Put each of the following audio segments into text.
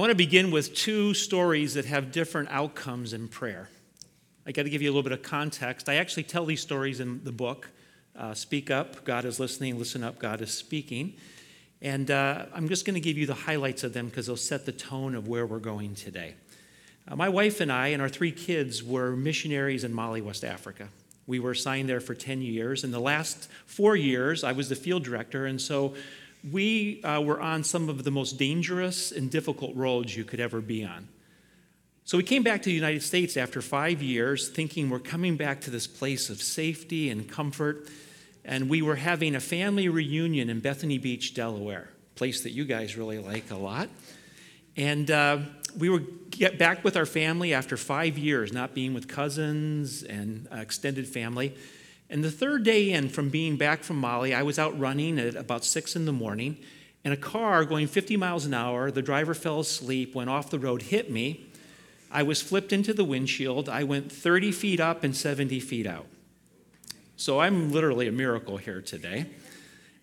want to begin with two stories that have different outcomes in prayer. I got to give you a little bit of context. I actually tell these stories in the book uh, Speak Up, God is Listening, Listen Up, God is Speaking. And uh, I'm just going to give you the highlights of them because they'll set the tone of where we're going today. Uh, my wife and I and our three kids were missionaries in Mali, West Africa. We were assigned there for 10 years. In the last four years, I was the field director, and so we uh, were on some of the most dangerous and difficult roads you could ever be on. So we came back to the United States after five years, thinking we're coming back to this place of safety and comfort. And we were having a family reunion in Bethany Beach, Delaware, place that you guys really like a lot. And uh, we were get back with our family after five years, not being with cousins and uh, extended family. And the third day in from being back from Mali, I was out running at about six in the morning, and a car going 50 miles an hour, the driver fell asleep, went off the road, hit me. I was flipped into the windshield. I went 30 feet up and 70 feet out. So I'm literally a miracle here today.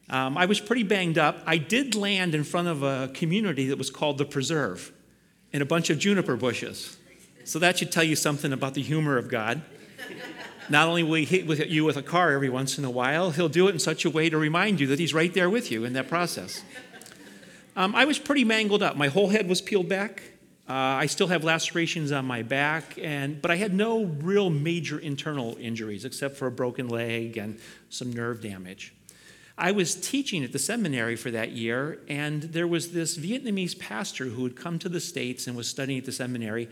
Um, I was pretty banged up. I did land in front of a community that was called the Preserve in a bunch of juniper bushes. So that should tell you something about the humor of God. Not only will he hit you with a car every once in a while, he'll do it in such a way to remind you that he's right there with you in that process. Um, I was pretty mangled up. My whole head was peeled back. Uh, I still have lacerations on my back, and, but I had no real major internal injuries except for a broken leg and some nerve damage. I was teaching at the seminary for that year, and there was this Vietnamese pastor who had come to the States and was studying at the seminary,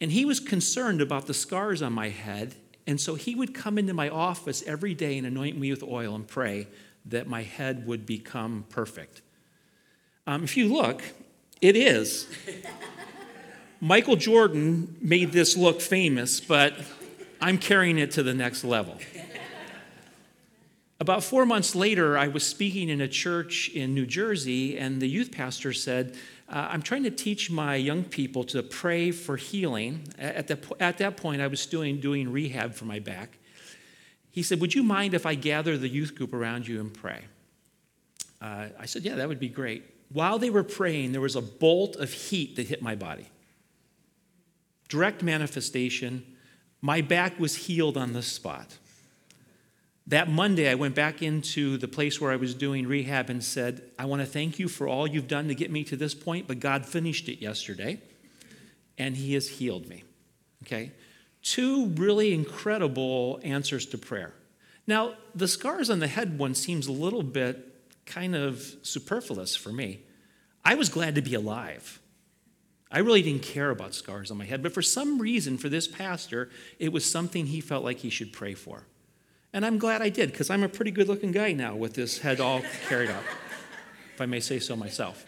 and he was concerned about the scars on my head and so he would come into my office every day and anoint me with oil and pray that my head would become perfect. Um, if you look, it is. Michael Jordan made this look famous, but I'm carrying it to the next level. About four months later, I was speaking in a church in New Jersey, and the youth pastor said, uh, I'm trying to teach my young people to pray for healing. At, the, at that point, I was doing, doing rehab for my back. He said, Would you mind if I gather the youth group around you and pray? Uh, I said, Yeah, that would be great. While they were praying, there was a bolt of heat that hit my body. Direct manifestation. My back was healed on the spot. That Monday, I went back into the place where I was doing rehab and said, I want to thank you for all you've done to get me to this point, but God finished it yesterday, and He has healed me. Okay? Two really incredible answers to prayer. Now, the scars on the head one seems a little bit kind of superfluous for me. I was glad to be alive. I really didn't care about scars on my head, but for some reason, for this pastor, it was something he felt like he should pray for. And I'm glad I did, because I'm a pretty good looking guy now with this head all carried up, if I may say so myself.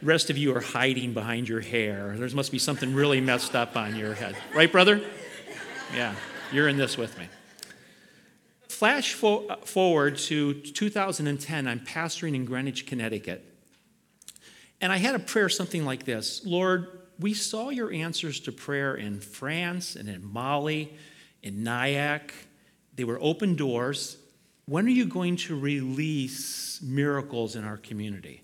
The rest of you are hiding behind your hair. There must be something really messed up on your head. Right, brother? Yeah, you're in this with me. Flash fo- uh, forward to 2010, I'm pastoring in Greenwich, Connecticut. And I had a prayer something like this Lord, we saw your answers to prayer in France and in Mali, in Nyack, they were open doors. When are you going to release miracles in our community?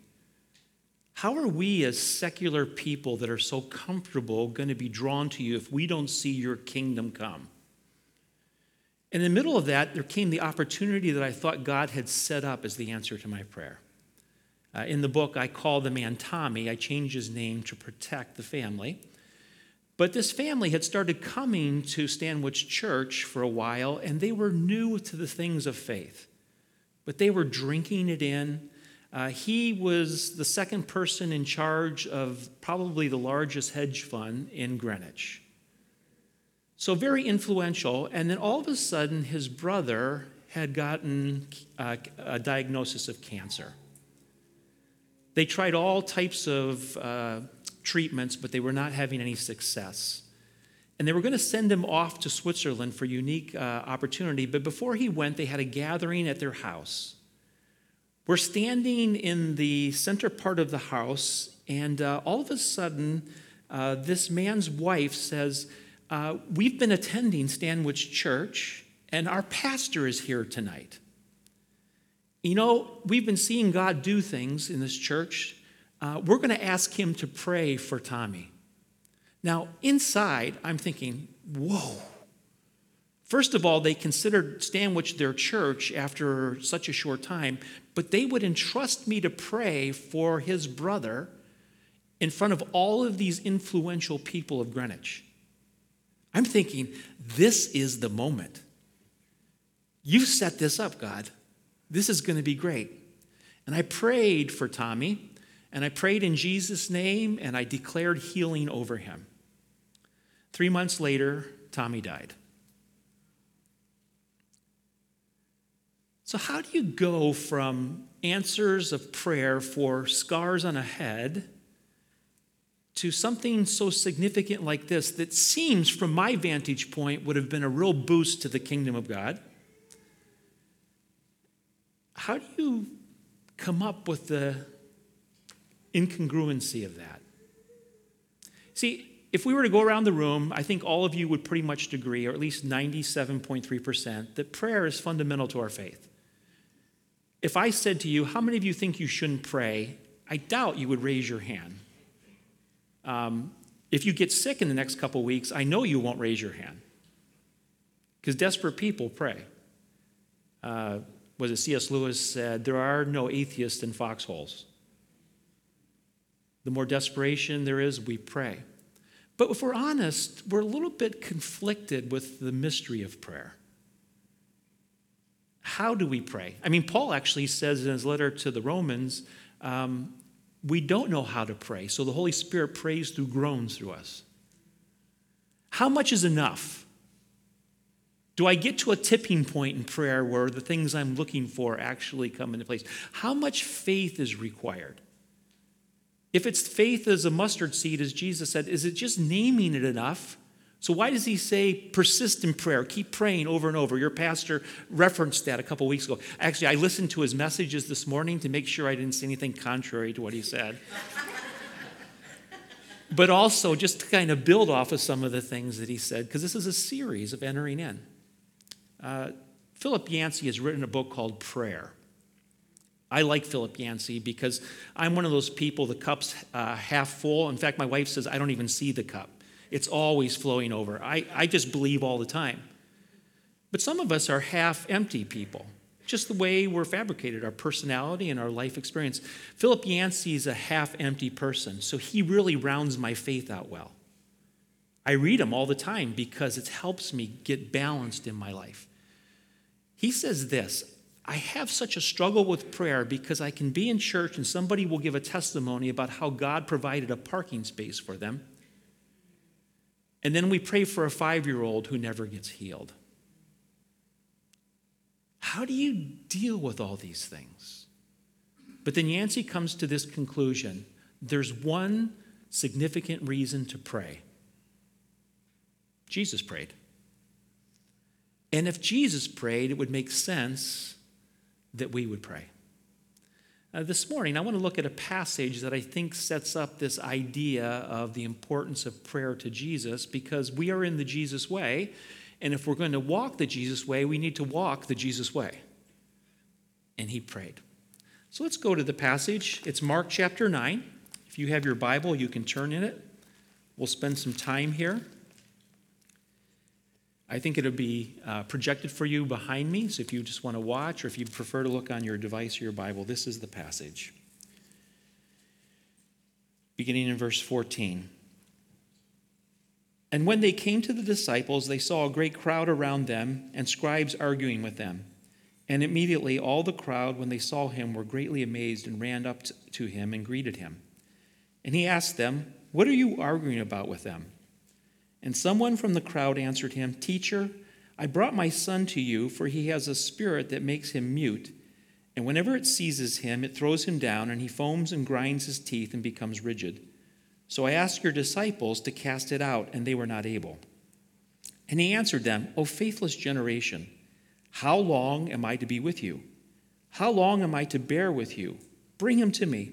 How are we, as secular people that are so comfortable, going to be drawn to you if we don't see your kingdom come? In the middle of that, there came the opportunity that I thought God had set up as the answer to my prayer. Uh, in the book, I call the man Tommy. I changed his name to protect the family. But this family had started coming to Stanwich Church for a while, and they were new to the things of faith. But they were drinking it in. Uh, he was the second person in charge of probably the largest hedge fund in Greenwich. So, very influential. And then all of a sudden, his brother had gotten uh, a diagnosis of cancer. They tried all types of uh, treatments, but they were not having any success. And they were going to send him off to Switzerland for unique uh, opportunity, but before he went, they had a gathering at their house. We're standing in the center part of the house, and uh, all of a sudden, uh, this man's wife says, uh, We've been attending Stanwich Church, and our pastor is here tonight. You know, we've been seeing God do things in this church uh, we're going to ask him to pray for Tommy. Now, inside, I'm thinking, whoa. First of all, they considered Stanwich their church after such a short time, but they would entrust me to pray for his brother in front of all of these influential people of Greenwich. I'm thinking, this is the moment. You set this up, God. This is going to be great. And I prayed for Tommy, and I prayed in Jesus' name, and I declared healing over him. Three months later, Tommy died. So, how do you go from answers of prayer for scars on a head to something so significant like this that seems, from my vantage point, would have been a real boost to the kingdom of God? How do you come up with the incongruency of that? See, if we were to go around the room, I think all of you would pretty much agree, or at least 97.3%, that prayer is fundamental to our faith. If I said to you, How many of you think you shouldn't pray? I doubt you would raise your hand. Um, if you get sick in the next couple weeks, I know you won't raise your hand because desperate people pray. Uh, was it C.S. Lewis said, There are no atheists in foxholes. The more desperation there is, we pray. But if we're honest, we're a little bit conflicted with the mystery of prayer. How do we pray? I mean, Paul actually says in his letter to the Romans, um, we don't know how to pray, so the Holy Spirit prays through groans through us. How much is enough? Do I get to a tipping point in prayer where the things I'm looking for actually come into place? How much faith is required? If it's faith as a mustard seed, as Jesus said, is it just naming it enough? So, why does he say persist in prayer? Keep praying over and over. Your pastor referenced that a couple weeks ago. Actually, I listened to his messages this morning to make sure I didn't say anything contrary to what he said. but also, just to kind of build off of some of the things that he said, because this is a series of entering in. Uh, Philip Yancey has written a book called Prayer. I like Philip Yancey because I'm one of those people, the cup's uh, half full. In fact, my wife says I don't even see the cup, it's always flowing over. I, I just believe all the time. But some of us are half empty people, just the way we're fabricated, our personality and our life experience. Philip Yancey is a half empty person, so he really rounds my faith out well. I read him all the time because it helps me get balanced in my life. He says this I have such a struggle with prayer because I can be in church and somebody will give a testimony about how God provided a parking space for them. And then we pray for a five year old who never gets healed. How do you deal with all these things? But then Yancey comes to this conclusion there's one significant reason to pray. Jesus prayed. And if Jesus prayed, it would make sense that we would pray. Uh, this morning, I want to look at a passage that I think sets up this idea of the importance of prayer to Jesus because we are in the Jesus way. And if we're going to walk the Jesus way, we need to walk the Jesus way. And he prayed. So let's go to the passage. It's Mark chapter 9. If you have your Bible, you can turn in it. We'll spend some time here. I think it'll be uh, projected for you behind me. So if you just want to watch or if you'd prefer to look on your device or your Bible, this is the passage. Beginning in verse 14. And when they came to the disciples, they saw a great crowd around them and scribes arguing with them. And immediately all the crowd, when they saw him, were greatly amazed and ran up to him and greeted him. And he asked them, What are you arguing about with them? And someone from the crowd answered him, Teacher, I brought my son to you, for he has a spirit that makes him mute. And whenever it seizes him, it throws him down, and he foams and grinds his teeth and becomes rigid. So I asked your disciples to cast it out, and they were not able. And he answered them, O faithless generation, how long am I to be with you? How long am I to bear with you? Bring him to me.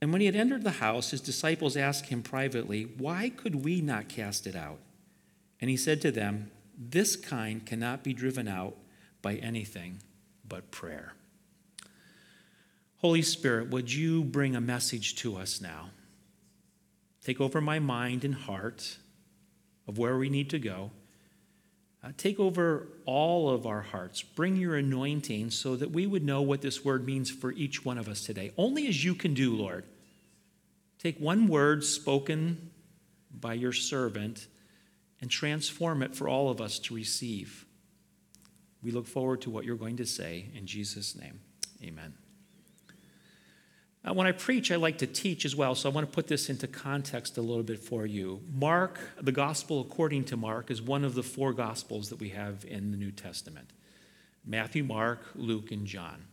And when he had entered the house, his disciples asked him privately, Why could we not cast it out? And he said to them, This kind cannot be driven out by anything but prayer. Holy Spirit, would you bring a message to us now? Take over my mind and heart of where we need to go. Uh, take over all of our hearts. Bring your anointing so that we would know what this word means for each one of us today. Only as you can do, Lord. Take one word spoken by your servant and transform it for all of us to receive. We look forward to what you're going to say. In Jesus' name, amen. Uh, when I preach, I like to teach as well, so I want to put this into context a little bit for you. Mark, the gospel according to Mark, is one of the four gospels that we have in the New Testament Matthew, Mark, Luke, and John.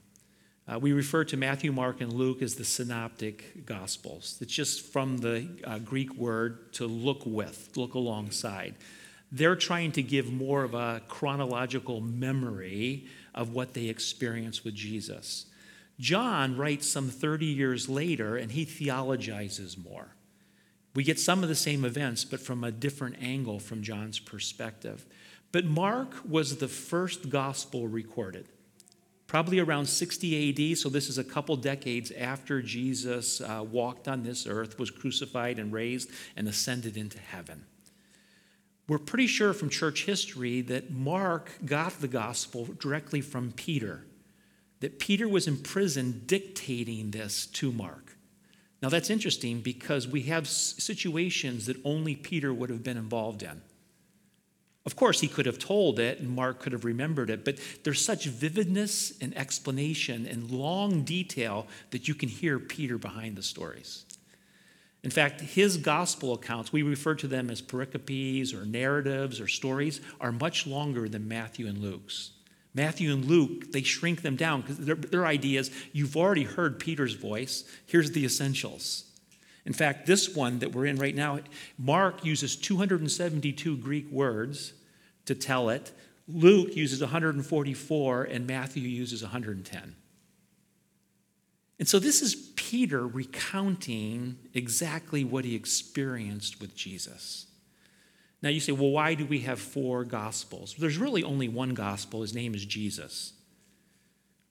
Uh, we refer to Matthew, Mark, and Luke as the synoptic gospels. It's just from the uh, Greek word to look with, look alongside. They're trying to give more of a chronological memory of what they experienced with Jesus. John writes some 30 years later and he theologizes more. We get some of the same events, but from a different angle from John's perspective. But Mark was the first gospel recorded, probably around 60 AD, so this is a couple decades after Jesus uh, walked on this earth, was crucified and raised, and ascended into heaven. We're pretty sure from church history that Mark got the gospel directly from Peter that Peter was in prison dictating this to Mark. Now, that's interesting because we have situations that only Peter would have been involved in. Of course, he could have told it and Mark could have remembered it, but there's such vividness and explanation and long detail that you can hear Peter behind the stories. In fact, his gospel accounts, we refer to them as pericopes or narratives or stories, are much longer than Matthew and Luke's. Matthew and Luke, they shrink them down because their, their idea is you've already heard Peter's voice. Here's the essentials. In fact, this one that we're in right now, Mark uses 272 Greek words to tell it. Luke uses 144, and Matthew uses 110. And so this is Peter recounting exactly what he experienced with Jesus. Now you say, well, why do we have four gospels? There's really only one gospel. His name is Jesus.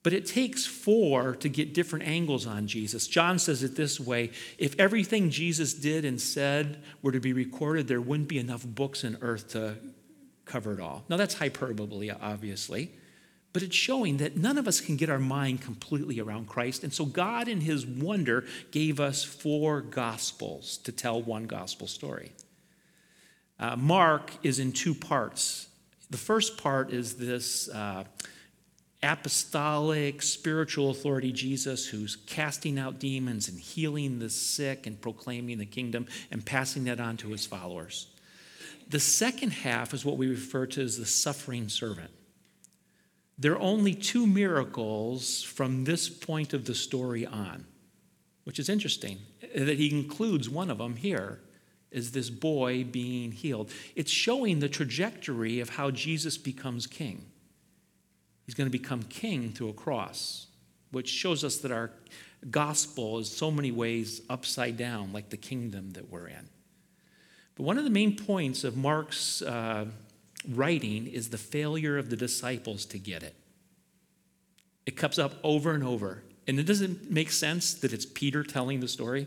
But it takes four to get different angles on Jesus. John says it this way if everything Jesus did and said were to be recorded, there wouldn't be enough books in earth to cover it all. Now, that's hyperbole, obviously, but it's showing that none of us can get our mind completely around Christ. And so, God, in His wonder, gave us four gospels to tell one gospel story. Uh, Mark is in two parts. The first part is this uh, apostolic, spiritual authority Jesus who's casting out demons and healing the sick and proclaiming the kingdom and passing that on to his followers. The second half is what we refer to as the suffering servant. There are only two miracles from this point of the story on, which is interesting that he includes one of them here is this boy being healed. It's showing the trajectory of how Jesus becomes king. He's going to become king through a cross, which shows us that our gospel is so many ways upside down, like the kingdom that we're in. But one of the main points of Mark's uh, writing is the failure of the disciples to get it. It comes up over and over. And it doesn't make sense that it's Peter telling the story.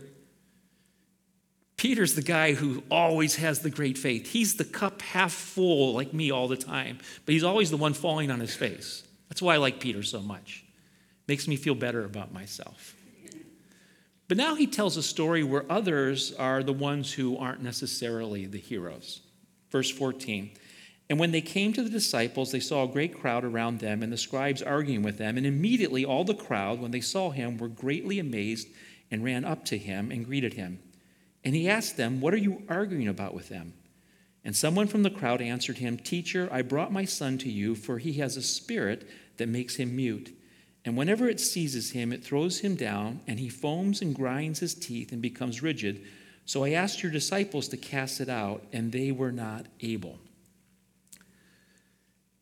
Peter's the guy who always has the great faith. He's the cup half full, like me, all the time, but he's always the one falling on his face. That's why I like Peter so much. Makes me feel better about myself. But now he tells a story where others are the ones who aren't necessarily the heroes. Verse 14. And when they came to the disciples, they saw a great crowd around them and the scribes arguing with them. And immediately all the crowd, when they saw him, were greatly amazed and ran up to him and greeted him. And he asked them, What are you arguing about with them? And someone from the crowd answered him, Teacher, I brought my son to you, for he has a spirit that makes him mute. And whenever it seizes him, it throws him down, and he foams and grinds his teeth and becomes rigid. So I asked your disciples to cast it out, and they were not able.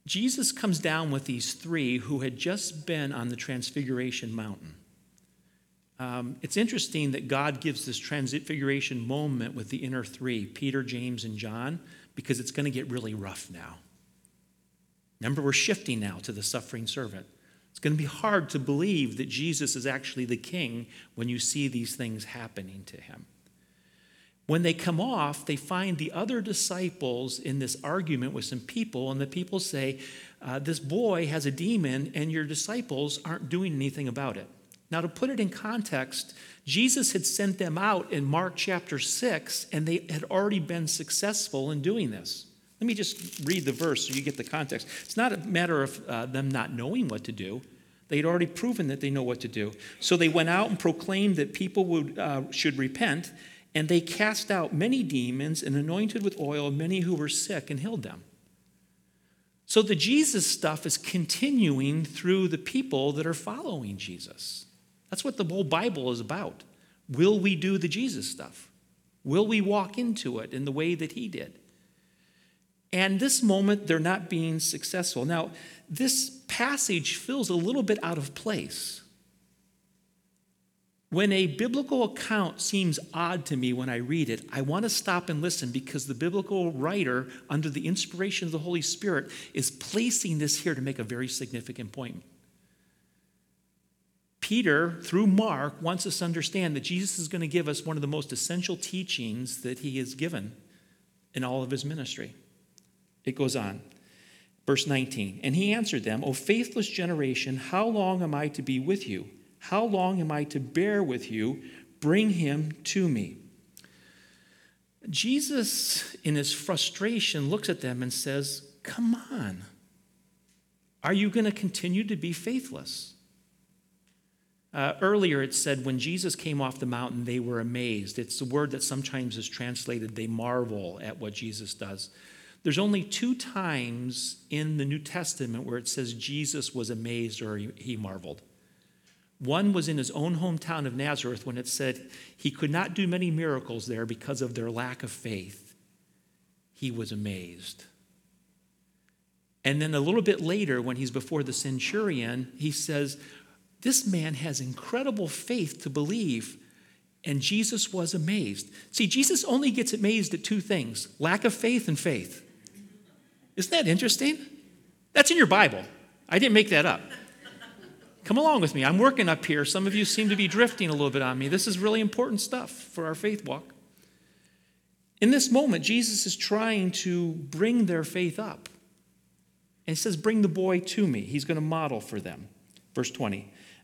Jesus comes down with these three who had just been on the Transfiguration Mountain. Um, it's interesting that God gives this transfiguration moment with the inner three Peter, James, and John because it's going to get really rough now. Remember, we're shifting now to the suffering servant. It's going to be hard to believe that Jesus is actually the king when you see these things happening to him. When they come off, they find the other disciples in this argument with some people, and the people say, uh, This boy has a demon, and your disciples aren't doing anything about it. Now, to put it in context, Jesus had sent them out in Mark chapter 6, and they had already been successful in doing this. Let me just read the verse so you get the context. It's not a matter of uh, them not knowing what to do. They had already proven that they know what to do. So they went out and proclaimed that people would, uh, should repent, and they cast out many demons and anointed with oil many who were sick and healed them. So the Jesus stuff is continuing through the people that are following Jesus. That's what the whole Bible is about. Will we do the Jesus stuff? Will we walk into it in the way that he did? And this moment, they're not being successful. Now, this passage feels a little bit out of place. When a biblical account seems odd to me when I read it, I want to stop and listen because the biblical writer, under the inspiration of the Holy Spirit, is placing this here to make a very significant point. Peter, through Mark, wants us to understand that Jesus is going to give us one of the most essential teachings that he has given in all of his ministry. It goes on. Verse 19, and he answered them, O faithless generation, how long am I to be with you? How long am I to bear with you? Bring him to me. Jesus, in his frustration, looks at them and says, Come on. Are you going to continue to be faithless? Uh, earlier, it said when Jesus came off the mountain, they were amazed. It's the word that sometimes is translated, they marvel at what Jesus does. There's only two times in the New Testament where it says Jesus was amazed or he, he marveled. One was in his own hometown of Nazareth when it said he could not do many miracles there because of their lack of faith. He was amazed. And then a little bit later, when he's before the centurion, he says, this man has incredible faith to believe. And Jesus was amazed. See, Jesus only gets amazed at two things lack of faith and faith. Isn't that interesting? That's in your Bible. I didn't make that up. Come along with me. I'm working up here. Some of you seem to be drifting a little bit on me. This is really important stuff for our faith walk. In this moment, Jesus is trying to bring their faith up. And he says, Bring the boy to me. He's going to model for them. Verse 20.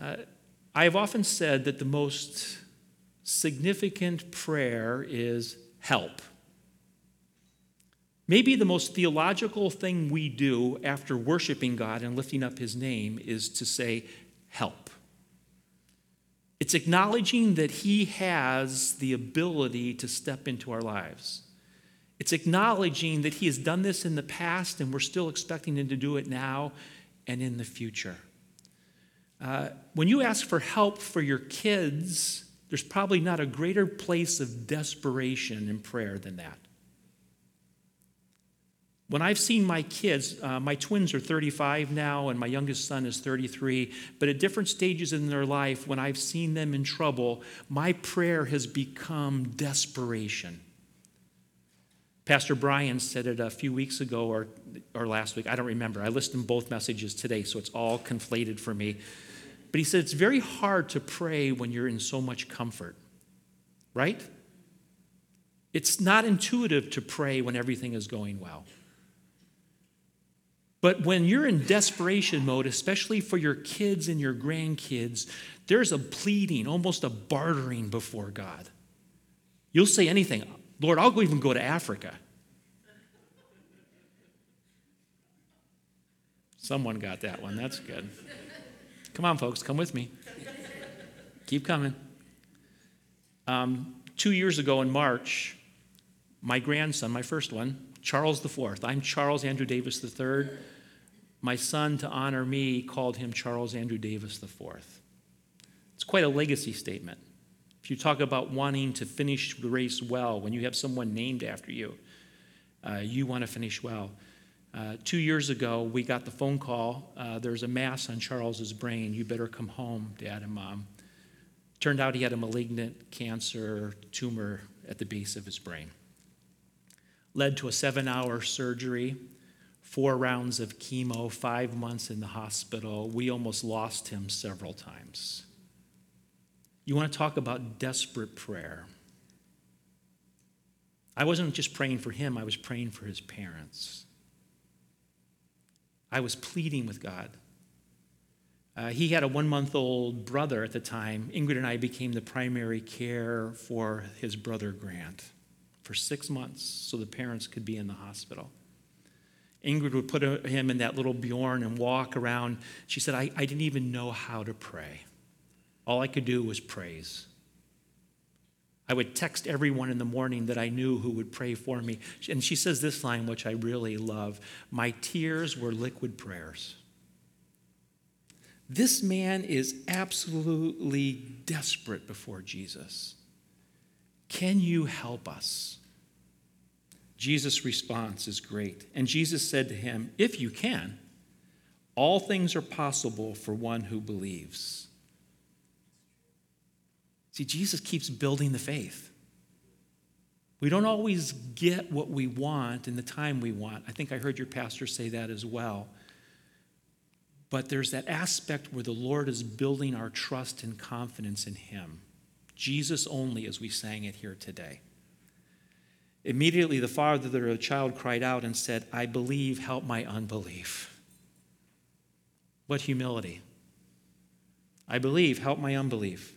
Uh, I have often said that the most significant prayer is help. Maybe the most theological thing we do after worshiping God and lifting up His name is to say, help. It's acknowledging that He has the ability to step into our lives. It's acknowledging that He has done this in the past and we're still expecting Him to do it now and in the future. Uh, when you ask for help for your kids, there's probably not a greater place of desperation in prayer than that. When I've seen my kids, uh, my twins are 35 now, and my youngest son is 33, but at different stages in their life, when I've seen them in trouble, my prayer has become desperation. Pastor Brian said it a few weeks ago or, or last week. I don't remember. I listened to both messages today, so it's all conflated for me. But he said it's very hard to pray when you're in so much comfort, right? It's not intuitive to pray when everything is going well. But when you're in desperation mode, especially for your kids and your grandkids, there's a pleading, almost a bartering before God. You'll say anything. Lord, I'll even go to Africa. Someone got that one. That's good. Come on, folks, come with me. Keep coming. Um, two years ago in March, my grandson, my first one, Charles IV, I'm Charles Andrew Davis III. My son, to honor me, called him Charles Andrew Davis IV. It's quite a legacy statement. If you talk about wanting to finish the race well, when you have someone named after you, uh, you want to finish well. Uh, two years ago, we got the phone call uh, there's a mass on Charles's brain. You better come home, Dad and Mom. Turned out he had a malignant cancer tumor at the base of his brain. Led to a seven hour surgery, four rounds of chemo, five months in the hospital. We almost lost him several times. You want to talk about desperate prayer. I wasn't just praying for him, I was praying for his parents. I was pleading with God. Uh, he had a one month old brother at the time. Ingrid and I became the primary care for his brother Grant for six months so the parents could be in the hospital. Ingrid would put him in that little Bjorn and walk around. She said, I, I didn't even know how to pray. All I could do was praise. I would text everyone in the morning that I knew who would pray for me. And she says this line, which I really love My tears were liquid prayers. This man is absolutely desperate before Jesus. Can you help us? Jesus' response is great. And Jesus said to him, If you can, all things are possible for one who believes. See, Jesus keeps building the faith. We don't always get what we want in the time we want. I think I heard your pastor say that as well. But there's that aspect where the Lord is building our trust and confidence in Him. Jesus only, as we sang it here today. Immediately, the father of the child cried out and said, I believe, help my unbelief. What humility. I believe, help my unbelief.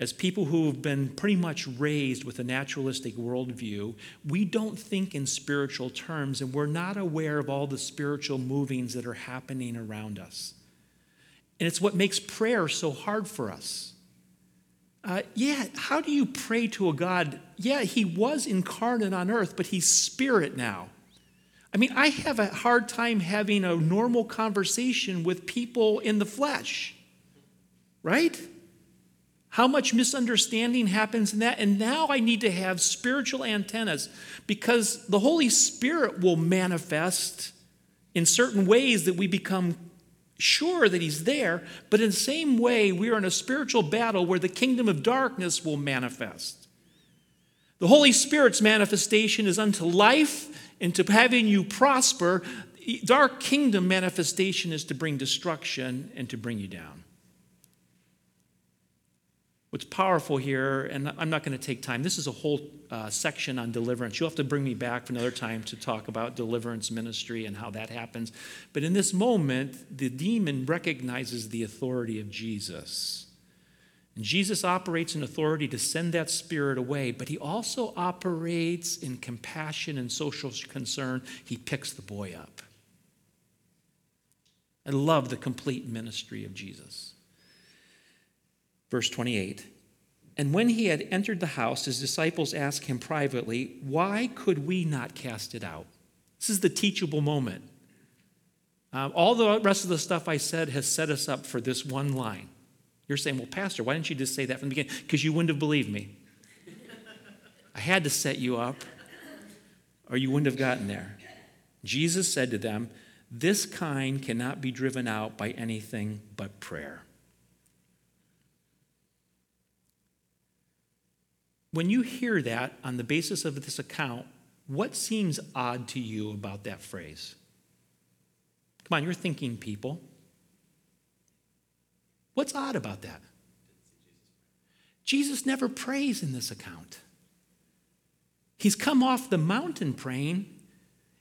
as people who have been pretty much raised with a naturalistic worldview, we don't think in spiritual terms and we're not aware of all the spiritual movings that are happening around us. And it's what makes prayer so hard for us. Uh, yeah, how do you pray to a God? Yeah, he was incarnate on earth, but he's spirit now. I mean, I have a hard time having a normal conversation with people in the flesh, right? How much misunderstanding happens in that? And now I need to have spiritual antennas because the Holy Spirit will manifest in certain ways that we become sure that He's there. But in the same way, we are in a spiritual battle where the kingdom of darkness will manifest. The Holy Spirit's manifestation is unto life and to having you prosper. Dark kingdom manifestation is to bring destruction and to bring you down. What's powerful here, and I'm not going to take time, this is a whole uh, section on deliverance. You'll have to bring me back for another time to talk about deliverance ministry and how that happens. But in this moment, the demon recognizes the authority of Jesus. And Jesus operates in authority to send that spirit away, but he also operates in compassion and social concern. He picks the boy up. I love the complete ministry of Jesus. Verse 28 And when he had entered the house, his disciples asked him privately, Why could we not cast it out? This is the teachable moment. Uh, all the rest of the stuff I said has set us up for this one line. You're saying, Well, Pastor, why didn't you just say that from the beginning? Because you wouldn't have believed me. I had to set you up, or you wouldn't have gotten there. Jesus said to them, This kind cannot be driven out by anything but prayer. When you hear that on the basis of this account, what seems odd to you about that phrase? Come on, you're thinking people. What's odd about that? Jesus never prays in this account. He's come off the mountain praying.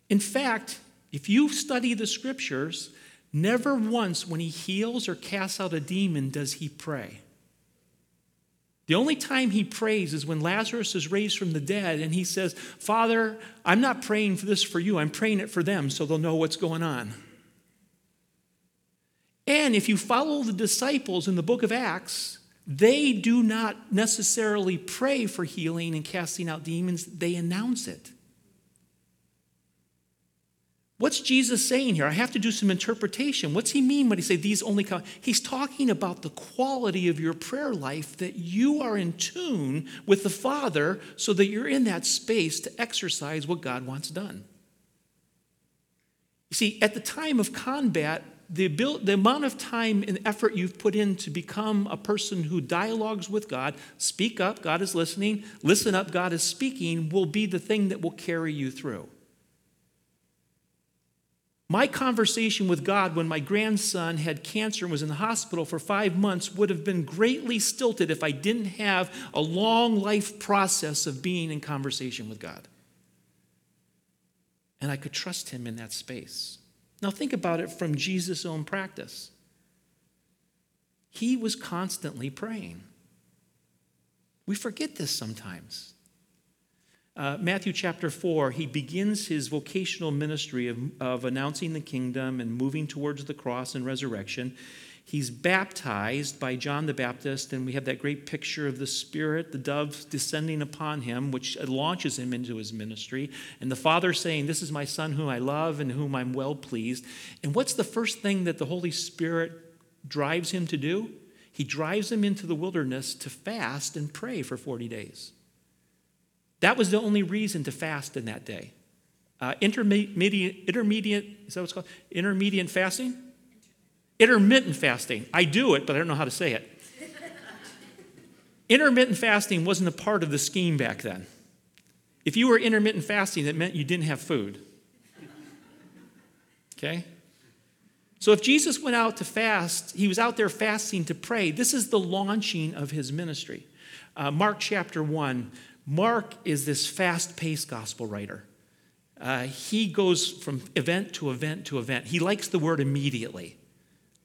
In fact, if you study the scriptures, never once when he heals or casts out a demon does he pray. The only time he prays is when Lazarus is raised from the dead and he says, Father, I'm not praying for this for you, I'm praying it for them so they'll know what's going on. And if you follow the disciples in the book of Acts, they do not necessarily pray for healing and casting out demons, they announce it. What's Jesus saying here? I have to do some interpretation. What's he mean when he say these only come? He's talking about the quality of your prayer life that you are in tune with the Father so that you're in that space to exercise what God wants done. You see, at the time of combat, the, ability, the amount of time and effort you've put in to become a person who dialogues with God, speak up, God is listening, listen up, God is speaking, will be the thing that will carry you through. My conversation with God when my grandson had cancer and was in the hospital for five months would have been greatly stilted if I didn't have a long life process of being in conversation with God. And I could trust Him in that space. Now, think about it from Jesus' own practice. He was constantly praying. We forget this sometimes. Uh, Matthew chapter 4, he begins his vocational ministry of, of announcing the kingdom and moving towards the cross and resurrection. He's baptized by John the Baptist, and we have that great picture of the Spirit, the dove descending upon him, which launches him into his ministry. And the Father saying, This is my Son whom I love and whom I'm well pleased. And what's the first thing that the Holy Spirit drives him to do? He drives him into the wilderness to fast and pray for 40 days. That was the only reason to fast in that day. Uh, intermediate, intermediate, is that what's called? Intermediate fasting? Intermittent fasting. I do it, but I don't know how to say it. intermittent fasting wasn't a part of the scheme back then. If you were intermittent fasting, that meant you didn't have food. Okay? So if Jesus went out to fast, he was out there fasting to pray. This is the launching of his ministry. Uh, Mark chapter 1, Mark is this fast paced gospel writer. Uh, he goes from event to event to event. He likes the word immediately.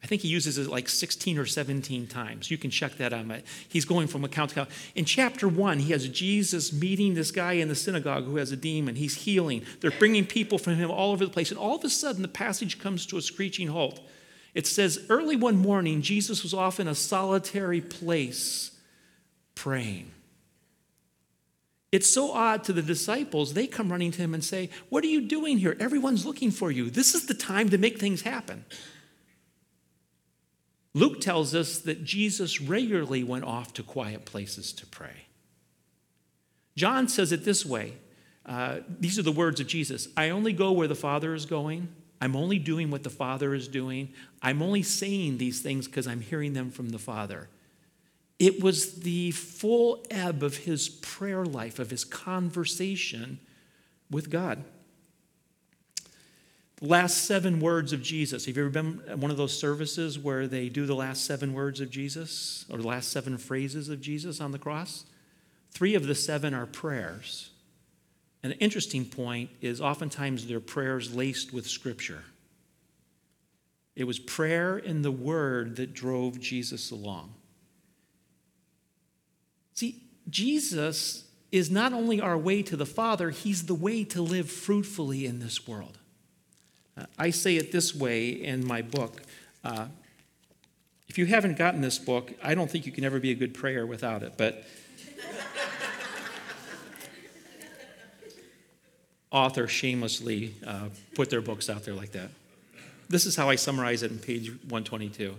I think he uses it like 16 or 17 times. You can check that out. He's going from account to account. In chapter one, he has Jesus meeting this guy in the synagogue who has a demon. He's healing. They're bringing people from him all over the place. And all of a sudden, the passage comes to a screeching halt. It says, Early one morning, Jesus was off in a solitary place praying. It's so odd to the disciples. They come running to him and say, What are you doing here? Everyone's looking for you. This is the time to make things happen. Luke tells us that Jesus regularly went off to quiet places to pray. John says it this way uh, these are the words of Jesus I only go where the Father is going. I'm only doing what the Father is doing. I'm only saying these things because I'm hearing them from the Father. It was the full ebb of his prayer life, of his conversation with God. The last seven words of Jesus. Have you ever been at one of those services where they do the last seven words of Jesus or the last seven phrases of Jesus on the cross? Three of the seven are prayers. An interesting point is oftentimes they're prayers laced with Scripture. It was prayer in the Word that drove Jesus along. Jesus is not only our way to the Father, He's the way to live fruitfully in this world. Uh, I say it this way in my book. Uh, if you haven't gotten this book, I don't think you can ever be a good prayer without it, but author shamelessly uh, put their books out there like that. This is how I summarize it in page 122.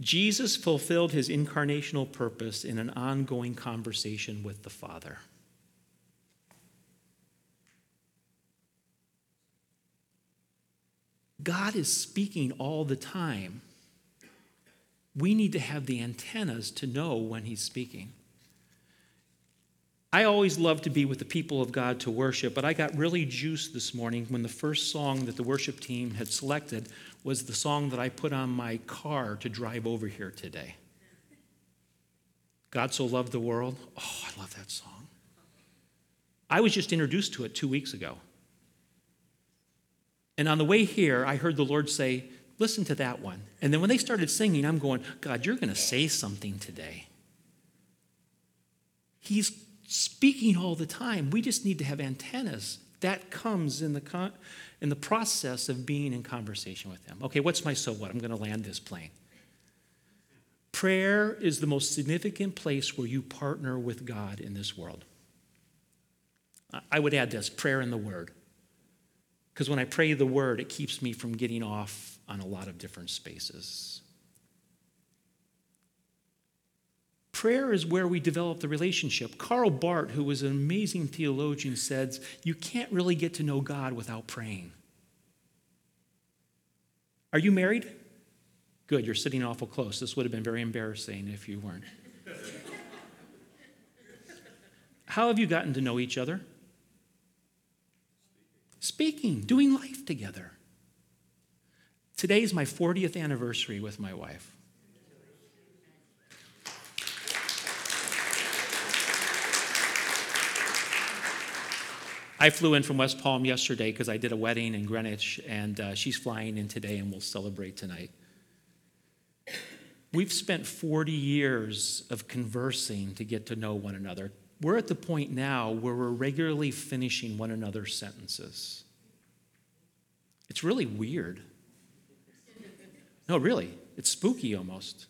Jesus fulfilled his incarnational purpose in an ongoing conversation with the Father. God is speaking all the time. We need to have the antennas to know when He's speaking. I always love to be with the people of God to worship, but I got really juiced this morning when the first song that the worship team had selected was the song that I put on my car to drive over here today. God so loved the world. Oh, I love that song. I was just introduced to it two weeks ago. And on the way here, I heard the Lord say, Listen to that one. And then when they started singing, I'm going, God, you're going to say something today. He's speaking all the time. We just need to have antennas. That comes in the, con- in the process of being in conversation with Him. Okay, what's my so what? I'm going to land this plane. Prayer is the most significant place where you partner with God in this world. I would add this prayer and the Word. Because when I pray the Word, it keeps me from getting off on a lot of different spaces. Prayer is where we develop the relationship. Karl Barth, who was an amazing theologian, says you can't really get to know God without praying. Are you married? Good, you're sitting awful close. This would have been very embarrassing if you weren't. How have you gotten to know each other? Speaking, doing life together. Today is my 40th anniversary with my wife. I flew in from West Palm yesterday because I did a wedding in Greenwich, and uh, she's flying in today, and we'll celebrate tonight. We've spent 40 years of conversing to get to know one another. We're at the point now where we're regularly finishing one another's sentences. It's really weird. No, really, it's spooky almost.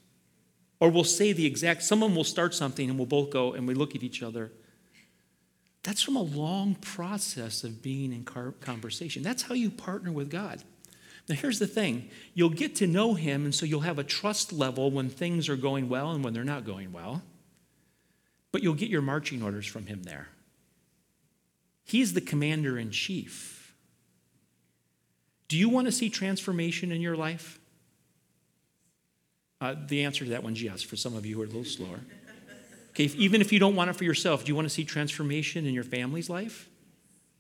Or we'll say the exact, someone will start something and we'll both go and we look at each other that's from a long process of being in conversation. That's how you partner with God. Now, here's the thing you'll get to know Him, and so you'll have a trust level when things are going well and when they're not going well. But you'll get your marching orders from Him there. He's the commander in chief. Do you want to see transformation in your life? Uh, the answer to that one's yes, for some of you who are a little slower. Okay, if, even if you don't want it for yourself, do you want to see transformation in your family's life?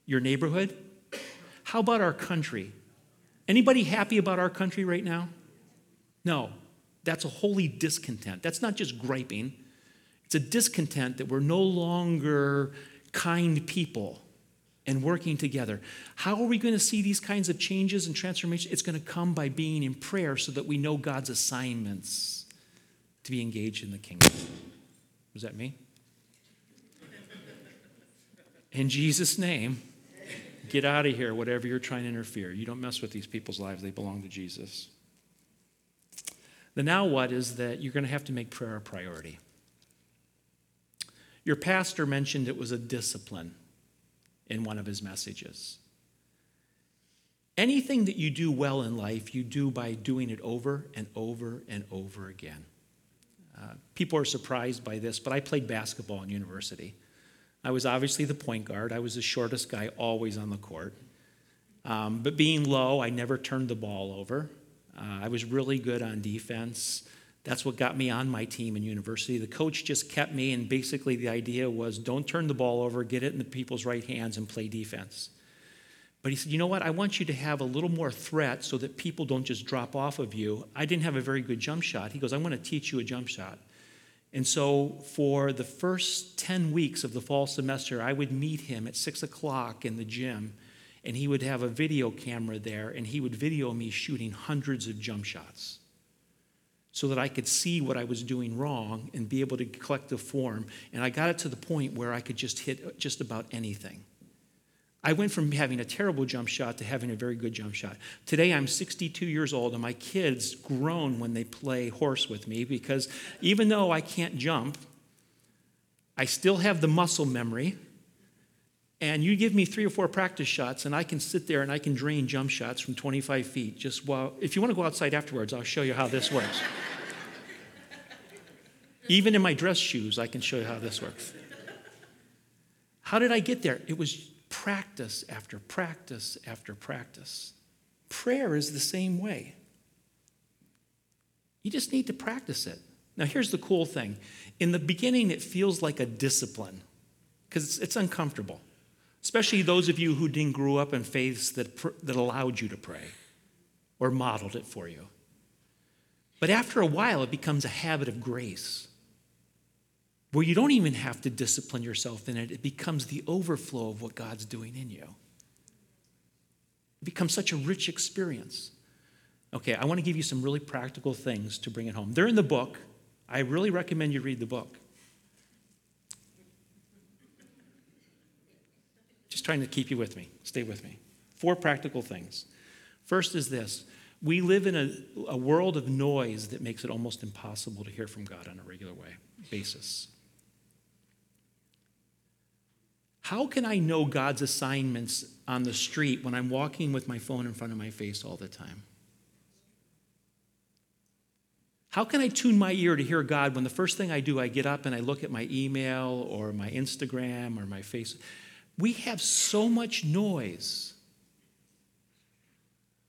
Your neighborhood? How about our country? Anybody happy about our country right now? No. That's a holy discontent. That's not just griping. It's a discontent that we're no longer kind people and working together. How are we going to see these kinds of changes and transformation? It's going to come by being in prayer so that we know God's assignments to be engaged in the kingdom. Was that me? In Jesus' name, get out of here, whatever you're trying to interfere. You don't mess with these people's lives, they belong to Jesus. The now what is that you're going to have to make prayer a priority. Your pastor mentioned it was a discipline in one of his messages. Anything that you do well in life, you do by doing it over and over and over again. People are surprised by this, but I played basketball in university. I was obviously the point guard. I was the shortest guy always on the court. Um, but being low, I never turned the ball over. Uh, I was really good on defense. That's what got me on my team in university. The coach just kept me, and basically the idea was don't turn the ball over, get it in the people's right hands, and play defense. But he said, You know what? I want you to have a little more threat so that people don't just drop off of you. I didn't have a very good jump shot. He goes, I want to teach you a jump shot. And so for the first 10 weeks of the fall semester, I would meet him at 6 o'clock in the gym, and he would have a video camera there, and he would video me shooting hundreds of jump shots so that I could see what I was doing wrong and be able to collect the form. And I got it to the point where I could just hit just about anything. I went from having a terrible jump shot to having a very good jump shot. Today I'm 62 years old and my kids groan when they play horse with me because even though I can't jump, I still have the muscle memory. And you give me three or four practice shots, and I can sit there and I can drain jump shots from 25 feet. Just while, if you want to go outside afterwards, I'll show you how this works. Even in my dress shoes, I can show you how this works. How did I get there? It was practice after practice after practice. Prayer is the same way. You just need to practice it. Now, here's the cool thing in the beginning, it feels like a discipline because it's, it's, uncomfortable, especially those of you who didn't grow up in faiths that, that allowed you to pray or modeled it for you. But after a while, it becomes a habit of grace where you don't even have to discipline yourself in it. It becomes the overflow of what God's doing in you. It becomes such a rich experience. Okay, I want to give you some really practical things to bring it home. They're in the book. I really recommend you read the book. Just trying to keep you with me. Stay with me. Four practical things. First is this we live in a, a world of noise that makes it almost impossible to hear from God on a regular way, basis. How can I know God's assignments on the street when I'm walking with my phone in front of my face all the time? How can I tune my ear to hear God when the first thing I do, I get up and I look at my email or my Instagram or my face? We have so much noise.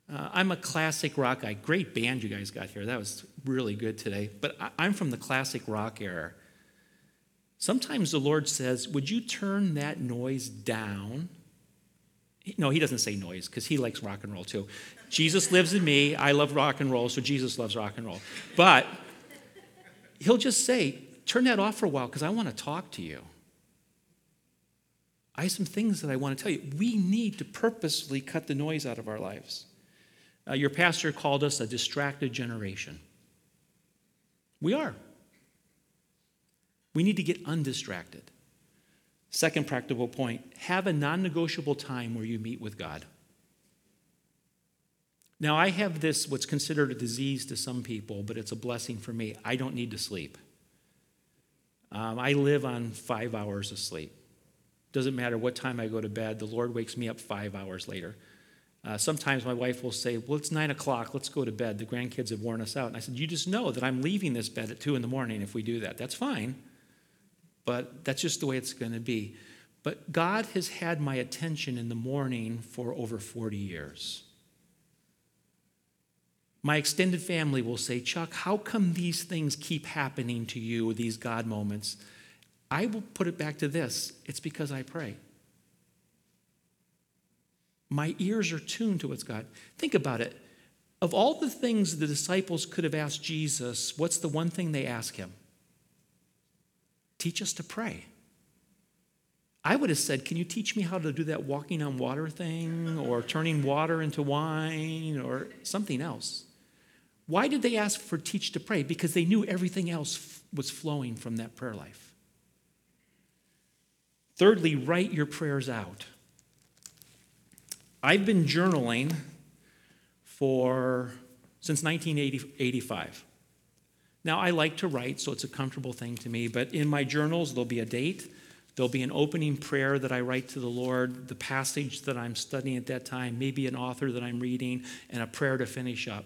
Uh, I'm a classic rock guy. Great band you guys got here. That was really good today. But I, I'm from the classic rock era. Sometimes the Lord says, Would you turn that noise down? No, he doesn't say noise because he likes rock and roll too. Jesus lives in me. I love rock and roll, so Jesus loves rock and roll. But he'll just say, Turn that off for a while because I want to talk to you. I have some things that I want to tell you. We need to purposely cut the noise out of our lives. Uh, your pastor called us a distracted generation. We are. We need to get undistracted. Second practical point have a non negotiable time where you meet with God. Now, I have this, what's considered a disease to some people, but it's a blessing for me. I don't need to sleep. Um, I live on five hours of sleep. Doesn't matter what time I go to bed, the Lord wakes me up five hours later. Uh, sometimes my wife will say, Well, it's nine o'clock, let's go to bed. The grandkids have worn us out. And I said, You just know that I'm leaving this bed at two in the morning if we do that. That's fine but that's just the way it's going to be. But God has had my attention in the morning for over 40 years. My extended family will say, Chuck, how come these things keep happening to you, these God moments? I will put it back to this it's because I pray. My ears are tuned to what's God. Think about it. Of all the things the disciples could have asked Jesus, what's the one thing they ask him? Teach us to pray. I would have said, Can you teach me how to do that walking on water thing or turning water into wine or something else? Why did they ask for teach to pray? Because they knew everything else was flowing from that prayer life. Thirdly, write your prayers out. I've been journaling for since 1985. Now, I like to write, so it's a comfortable thing to me, but in my journals, there'll be a date, there'll be an opening prayer that I write to the Lord, the passage that I'm studying at that time, maybe an author that I'm reading, and a prayer to finish up.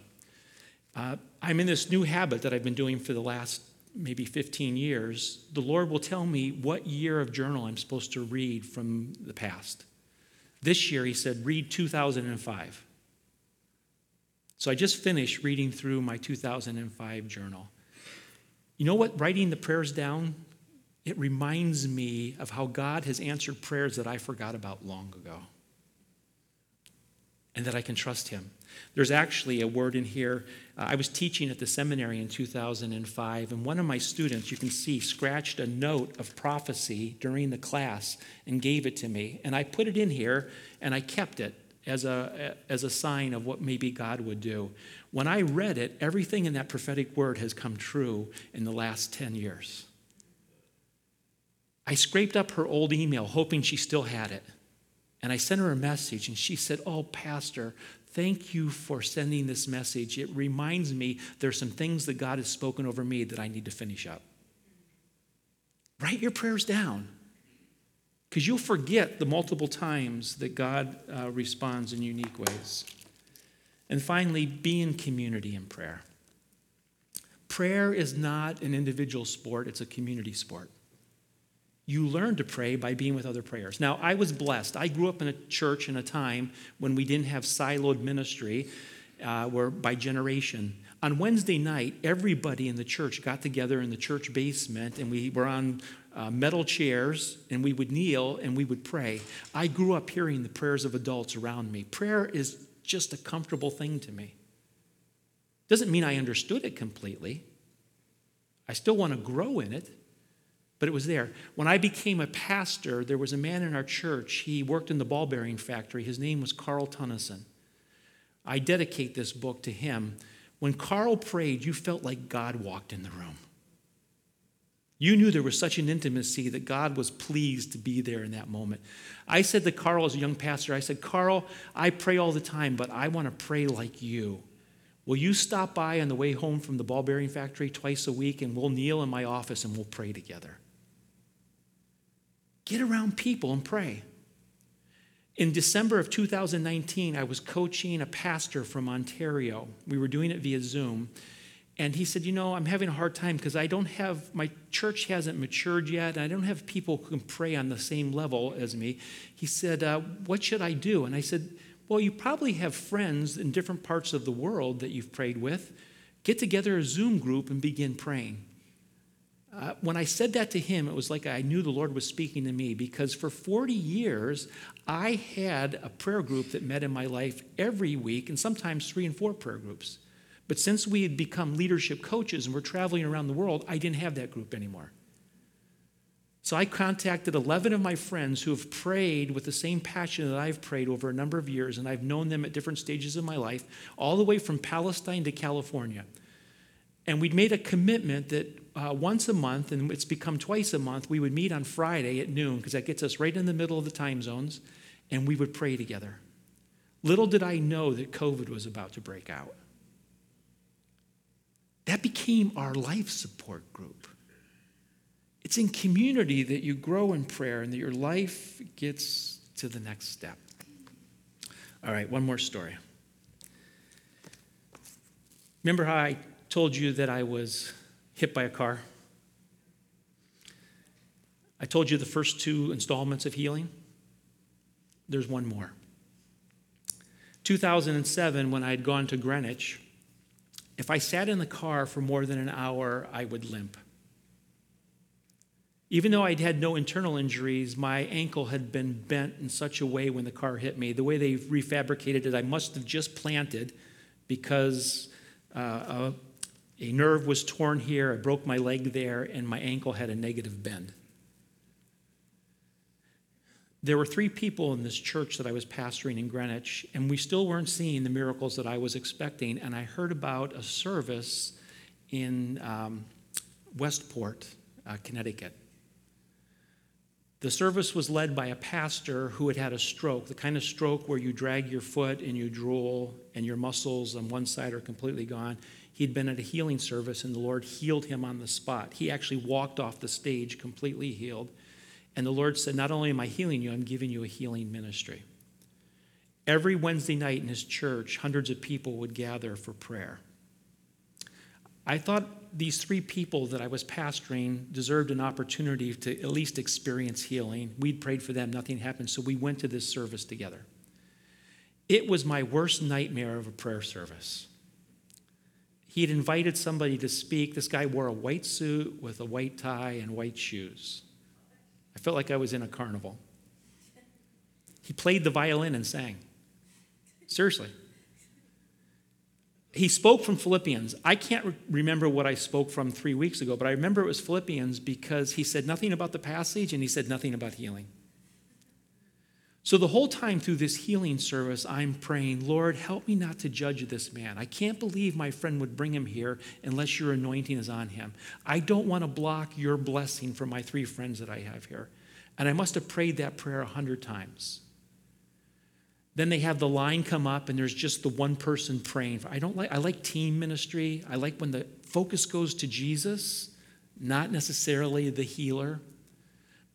Uh, I'm in this new habit that I've been doing for the last maybe 15 years. The Lord will tell me what year of journal I'm supposed to read from the past. This year, He said, read 2005. So I just finished reading through my 2005 journal. You know what? Writing the prayers down, it reminds me of how God has answered prayers that I forgot about long ago and that I can trust Him. There's actually a word in here. Uh, I was teaching at the seminary in 2005, and one of my students, you can see, scratched a note of prophecy during the class and gave it to me. And I put it in here and I kept it as a, as a sign of what maybe God would do. When I read it, everything in that prophetic word has come true in the last 10 years. I scraped up her old email, hoping she still had it. And I sent her a message, and she said, Oh, Pastor, thank you for sending this message. It reminds me there's some things that God has spoken over me that I need to finish up. Write your prayers down because you'll forget the multiple times that God uh, responds in unique ways. And finally, be in community in prayer. Prayer is not an individual sport, it's a community sport. You learn to pray by being with other prayers. Now, I was blessed. I grew up in a church in a time when we didn't have siloed ministry, uh, where by generation. On Wednesday night, everybody in the church got together in the church basement, and we were on uh, metal chairs, and we would kneel and we would pray. I grew up hearing the prayers of adults around me. Prayer is just a comfortable thing to me. Doesn't mean I understood it completely. I still want to grow in it, but it was there. When I became a pastor, there was a man in our church. He worked in the ball bearing factory. His name was Carl Tunnison. I dedicate this book to him. When Carl prayed, you felt like God walked in the room. You knew there was such an intimacy that God was pleased to be there in that moment. I said to Carl as a young pastor, I said, Carl, I pray all the time, but I want to pray like you. Will you stop by on the way home from the ball bearing factory twice a week and we'll kneel in my office and we'll pray together? Get around people and pray. In December of 2019, I was coaching a pastor from Ontario. We were doing it via Zoom. And he said, You know, I'm having a hard time because I don't have, my church hasn't matured yet, and I don't have people who can pray on the same level as me. He said, uh, What should I do? And I said, well, you probably have friends in different parts of the world that you've prayed with. Get together a Zoom group and begin praying. Uh, when I said that to him, it was like I knew the Lord was speaking to me because for 40 years, I had a prayer group that met in my life every week and sometimes three and four prayer groups. But since we had become leadership coaches and we're traveling around the world, I didn't have that group anymore. So I contacted 11 of my friends who have prayed with the same passion that I've prayed over a number of years, and I've known them at different stages of my life, all the way from Palestine to California. And we'd made a commitment that uh, once a month, and it's become twice a month, we would meet on Friday at noon, because that gets us right in the middle of the time zones, and we would pray together. Little did I know that COVID was about to break out. That became our life support group. It's in community that you grow in prayer and that your life gets to the next step. All right, one more story. Remember how I told you that I was hit by a car? I told you the first two installments of healing. There's one more. 2007, when I had gone to Greenwich, if I sat in the car for more than an hour, I would limp. Even though I'd had no internal injuries, my ankle had been bent in such a way when the car hit me. The way they refabricated it, I must have just planted because uh, a, a nerve was torn here, I broke my leg there, and my ankle had a negative bend. There were three people in this church that I was pastoring in Greenwich, and we still weren't seeing the miracles that I was expecting. And I heard about a service in um, Westport, uh, Connecticut. The service was led by a pastor who had had a stroke, the kind of stroke where you drag your foot and you drool and your muscles on one side are completely gone. He'd been at a healing service and the Lord healed him on the spot. He actually walked off the stage completely healed. And the Lord said, Not only am I healing you, I'm giving you a healing ministry. Every Wednesday night in his church, hundreds of people would gather for prayer. I thought these three people that I was pastoring deserved an opportunity to at least experience healing. We'd prayed for them, nothing happened, so we went to this service together. It was my worst nightmare of a prayer service. He had invited somebody to speak. This guy wore a white suit with a white tie and white shoes. I felt like I was in a carnival. He played the violin and sang. Seriously he spoke from Philippians. I can't re- remember what I spoke from three weeks ago, but I remember it was Philippians because he said nothing about the passage and he said nothing about healing. So the whole time through this healing service, I'm praying, Lord, help me not to judge this man. I can't believe my friend would bring him here unless your anointing is on him. I don't want to block your blessing for my three friends that I have here. And I must have prayed that prayer a hundred times. Then they have the line come up and there's just the one person praying. I don't like I like team ministry. I like when the focus goes to Jesus, not necessarily the healer.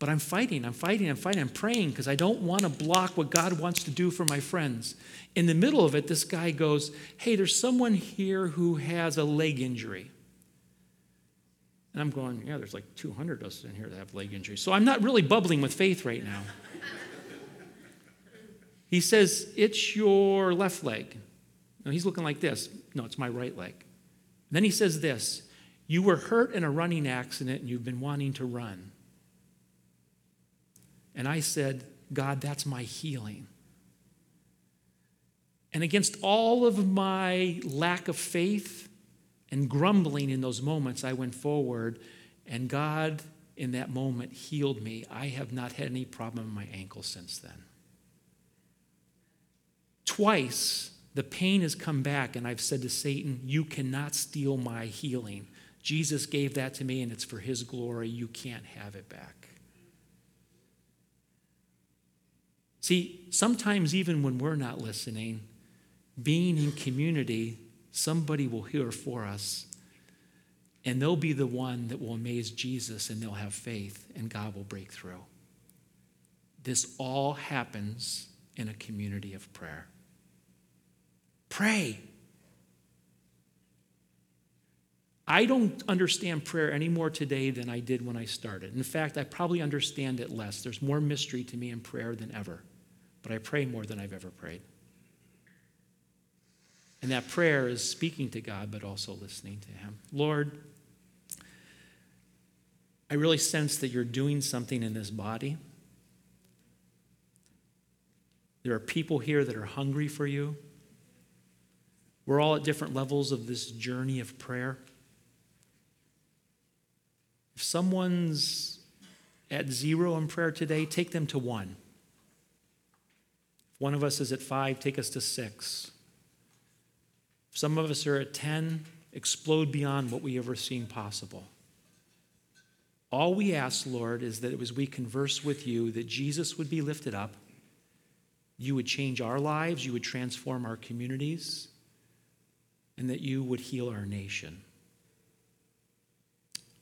But I'm fighting, I'm fighting, I'm fighting, I'm praying because I don't want to block what God wants to do for my friends. In the middle of it, this guy goes, Hey, there's someone here who has a leg injury. And I'm going, Yeah, there's like 200 of us in here that have leg injuries. So I'm not really bubbling with faith right now. he says, It's your left leg. No, he's looking like this. No, it's my right leg. Then he says this You were hurt in a running accident and you've been wanting to run. And I said, God, that's my healing. And against all of my lack of faith and grumbling in those moments, I went forward, and God, in that moment, healed me. I have not had any problem in my ankle since then. Twice, the pain has come back, and I've said to Satan, You cannot steal my healing. Jesus gave that to me, and it's for his glory. You can't have it back. See, sometimes even when we're not listening, being in community, somebody will hear for us, and they'll be the one that will amaze Jesus, and they'll have faith, and God will break through. This all happens in a community of prayer. Pray. I don't understand prayer any more today than I did when I started. In fact, I probably understand it less. There's more mystery to me in prayer than ever but I pray more than I've ever prayed. And that prayer is speaking to God, but also listening to Him. Lord, I really sense that you're doing something in this body. There are people here that are hungry for you. We're all at different levels of this journey of prayer. If someone's at zero in prayer today, take them to one. If one of us is at five, take us to six. If some of us are at 10, explode beyond what we ever seen possible. All we ask, Lord, is that as we converse with you, that Jesus would be lifted up, you would change our lives, you would transform our communities, and that you would heal our nation.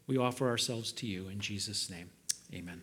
We offer ourselves to you in Jesus' name. Amen.